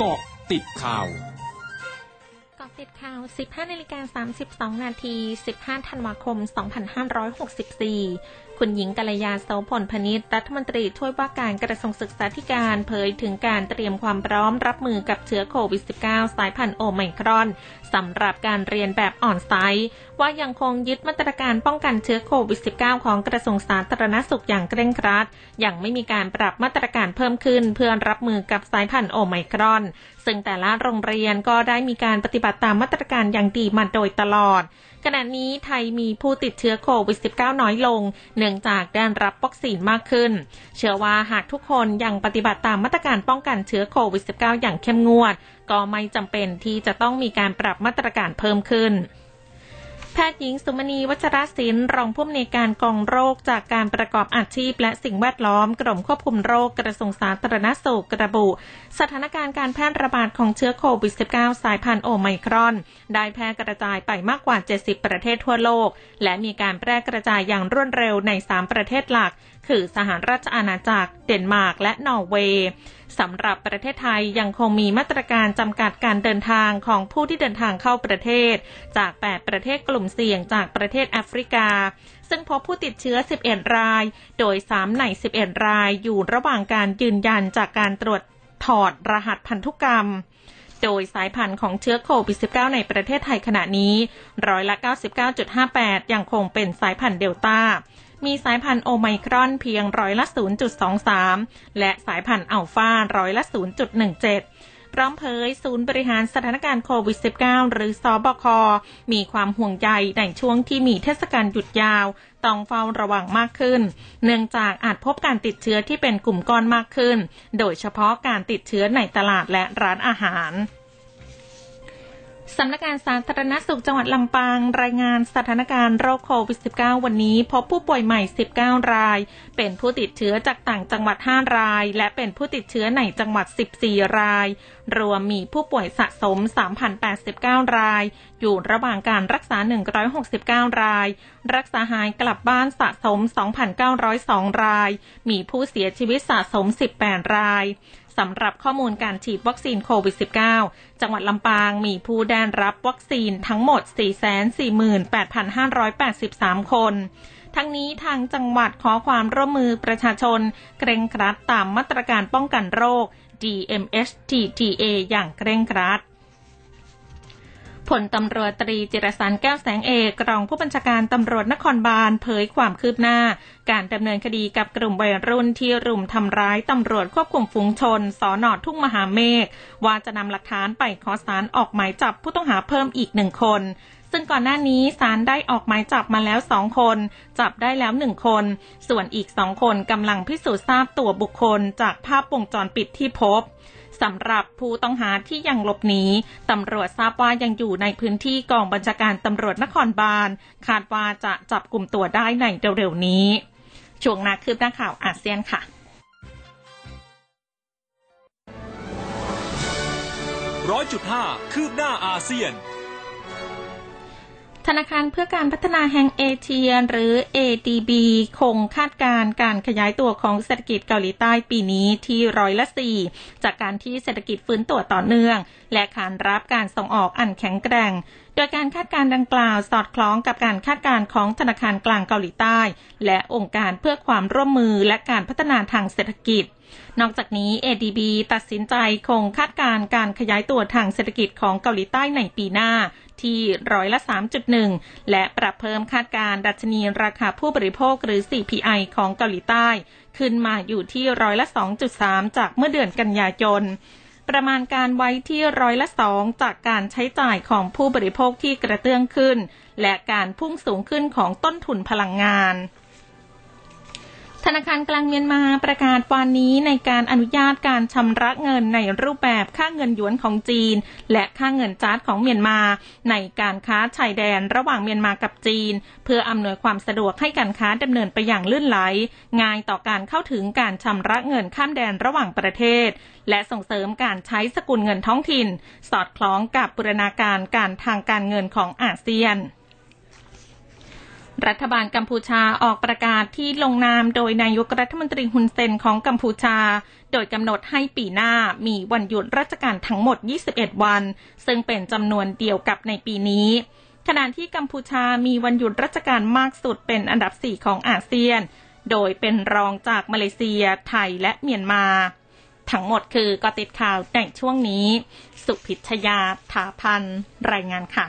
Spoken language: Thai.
เกาะติดข่าวเกาะติดข่าว 15นาฬิกา32 นาที 15 ธันวาคม 2564 คุณหญิงกัลยาโสพลพนิษฐ์รัฐมนตรีช่วยว่าการกระทรวงศึกษาธิการเผยถึงการเตรียมความพร้อมรับมือกับเชื้อโควิด -19 สายพันธุ์โอไมครอนสำหรับการเรียนแบบออนไซต์ว่ายังคงยึดมาตรการป้องกันเชื้อโควิด -19 ของกระทรวงสาธารณสุขอย่างเคร่งครัด ยังไม่มีการปรับมาตรการเพิ่มขึ้น เพื่อรับมือกับสายพันธุ์โอไมครอน ซึ่งแต่ละโรงเรียนก็ได้มีการปฏิบัติตามมาตรการอย่างดีมาโดยตลอด ขณะนี้ไทยมีผู้ติดเชื้อโควิด -19 น้อยลงเนื่องจากได้รับวัคซีนมากขึ้น เชื่อว่าหากทุกคนยังปฏิบัติตามมาตรการป้องกันเชื้อโควิด -19 อย่างเข้มงวด ก็ไม่จำเป็นที่จะต้องมีการปรับมาตรการเพิ่มขึ้น พทย์หญิงสุมณีวัชรศิลป์รองผู้อำนวยการกองโรคจากการประกอบอาชีพ และสิ่งแวดล้อมกรมควบคุมโรคกระทรวงสาธารณสุขระบุ สถานการณ์การแพร่ระบาดของเชื้อโควิด -19 สายพันธุ์โอไมครอน ได้แพร่กระจายไปมากกว่า 70 ประเทศทั่วโลก และมีการแพร่กระจายอย่างรวดเร็วใน 3 ประเทศหลัก คือสหราชอาณาจักร เดนมาร์กและนอร์เวย์สำหรับประเทศไทยยังคงมีมาตรการจำกัดการเดินทางของผู้ที่เดินทางเข้าประเทศ จาก 8 ประเทศกลุ่มเสี่ยงจากประเทศแอฟริกา ซึ่งพบผู้ติดเชื้อ 11 ราย โดย 3 ใน 11 รายอยู่ระหว่างการยืนยันจากการตรวจถอดรหัสพันธุกรรมโดยสายพันธุ์ของเชื้อโควิด -19 ในประเทศไทยขณะนี้ ร้อยละ 99.58 ยังคงเป็นสายพันธุ์เดลต้า มีสายพันธุ์โอไมครอนเพียงร้อยละ 0.23 และสายพันธุ์อัลฟาร้อยละ 0.17 พร้อมเผยศูนย์บริหารสถานการณ์โควิด -19 หรือสอบค มีความห่วงใยในช่วงที่มีเทศกาลหยุดยาว ต้องเฝ้าระวังมากขึ้น เนื่องจากอาจพบการติดเชื้อที่เป็นกลุ่มก้อนมากขึ้น โดยเฉพาะการติดเชื้อในตลาดและร้านอาหาร สำนักงานสาธารณสุขจังหวัดลำปาง รายงานสถานการณ์โรคโควิด -19 วันนี้ พบผู้ป่วยใหม่ 19 ราย เป็นผู้ติดเชื้อจากต่างจังหวัด 5 ราย และเป็นผู้ติดเชื้อในจังหวัด 14 ราย รวมมีผู้ป่วยสะสม 3,089 ราย อยู่ระหว่างการรักษา 169 ราย รักษาหายกลับบ้านสะสม 2,902 ราย มีผู้เสียชีวิตสะสม 18 ราย สำหรับข้อมูลการฉีดวัคซีนโควิด -19 จังหวัดลำปางมีผู้ได้รับวัคซีนทั้งหมด 448,583 คนทั้งนี้ทางจังหวัดขอความร่วมมือประชาชน เคร่งครัดตามมาตรการป้องกันโรค DMHTTA อย่างเคร่งครัด ผลตำรวจตรีจิรสันแก้วแสงเอกรองผู้บัญชาการตำรวจนครบาลเผยความคืบหน้า การดำเนินคดีกับกลุ่มวัยรุ่นที่รุมทำร้ายตำรวจควบคุมฝูงชนสอนอทุ่งมหาเมฆว่าจะนำหลักฐานไปขอสารออกหมายจับผู้ต้องหาเพิ่มอีกหนึ่งคนซึ่งก่อนหน้านี้ศาลได้ออกหมายจับมาแล้วสองคน จับได้แล้วหนึ่งคน ส่วนอีกสองคนกำลังพิสูจน์ทราบตัวบุคคลจากภาพวงจรปิดที่พบ สำหรับผู้ต้องหาที่ยังหลบหนีตำรวจทราบว่ายังอยู่ในพื้นที่กองบัญชาการตำรวจนครบาล คาดว่าจะจับกลุ่มตัวได้ในเร็วๆนี้ ช่วงนาคืบหน้าข่าวอาเซียนค่ะ ร้อยจุดห้าคืบหน้าอาเซียน ธนาคารเพื่อการพัฒนาแห่งเอเชียหรือ ADB คงคาดการณ์การขยายตัวของเศรษฐกิจเกาหลีใต้ปีนี้ที่ร้อยละสี่จากการที่เศรษฐกิจฟื้นตัวต่อเนื่อง และขานรับการส่งออกอันแข็งแกร่ง โดยการคาดการณ์ดังกล่าวสอดคล้องกับการคาดการณ์ของธนาคารกลางเกาหลีใต้ และองค์การเพื่อความร่วมมือและการพัฒนาทางเศรษฐกิจนอกจากนี้ ADB ตัดสินใจคงคาดการณ์การขยายตัวทางเศรษฐกิจของเกาหลีใต้ในปีหน้า ที่ร้อยละ 3.1 และปรับเพิ่มคาดการณ์ดัชนีราคาผู้บริโภคหรือ CPI ของเกาหลีใต้ ขึ้นมาอยู่ที่ร้อยละ 2.3 จากเมื่อเดือนกันยายนประมาณการไว้ที่ร้อยละสองจากการใช้จ่ายของผู้บริโภคที่กระเตื้องขึ้น และการพุ่งสูงขึ้นของต้นทุนพลังงาน ธนาคารกลางเมียนมาประกาศวันนี้ในการอนุญาตการชำระเงินในรูปแบบค่าเงินหยวนของจีน และค่าเงินจาร์ดของเมียนมา ในการค้าชายแดนระหว่างเมียนมากับจีน เพื่ออำนวยความสะดวกให้การค้าดำเนินไปอย่างลื่นไหล ง่ายต่อการเข้าถึงการชำระเงินข้ามแดนระหว่างประเทศ และส่งเสริมการใช้สกุลเงินท้องถิ่น สอดคล้องกับบูรณาการการทางการเงินของอาเซียน รัฐบาลกัมพูชาออกประกาศที่ลงนามโดยนายกรัฐมนตรีฮุนเซนของกัมพูชา โดยกำหนดให้ปีหน้ามีวันหยุดราชการทั้งหมด 21 วัน ซึ่งเป็นจำนวนเดียวกับในปีนี้ขณะที่กัมพูชามีวันหยุดราชการมากสุดเป็นอันดับ 4 ของอาเซียน โดยเป็นรองจากมาเลเซีย ไทยและเมียนมา ทั้งหมดคือกติดข่าวในช่วงนี้ สุพิชยาถาพันรายงานค่ะ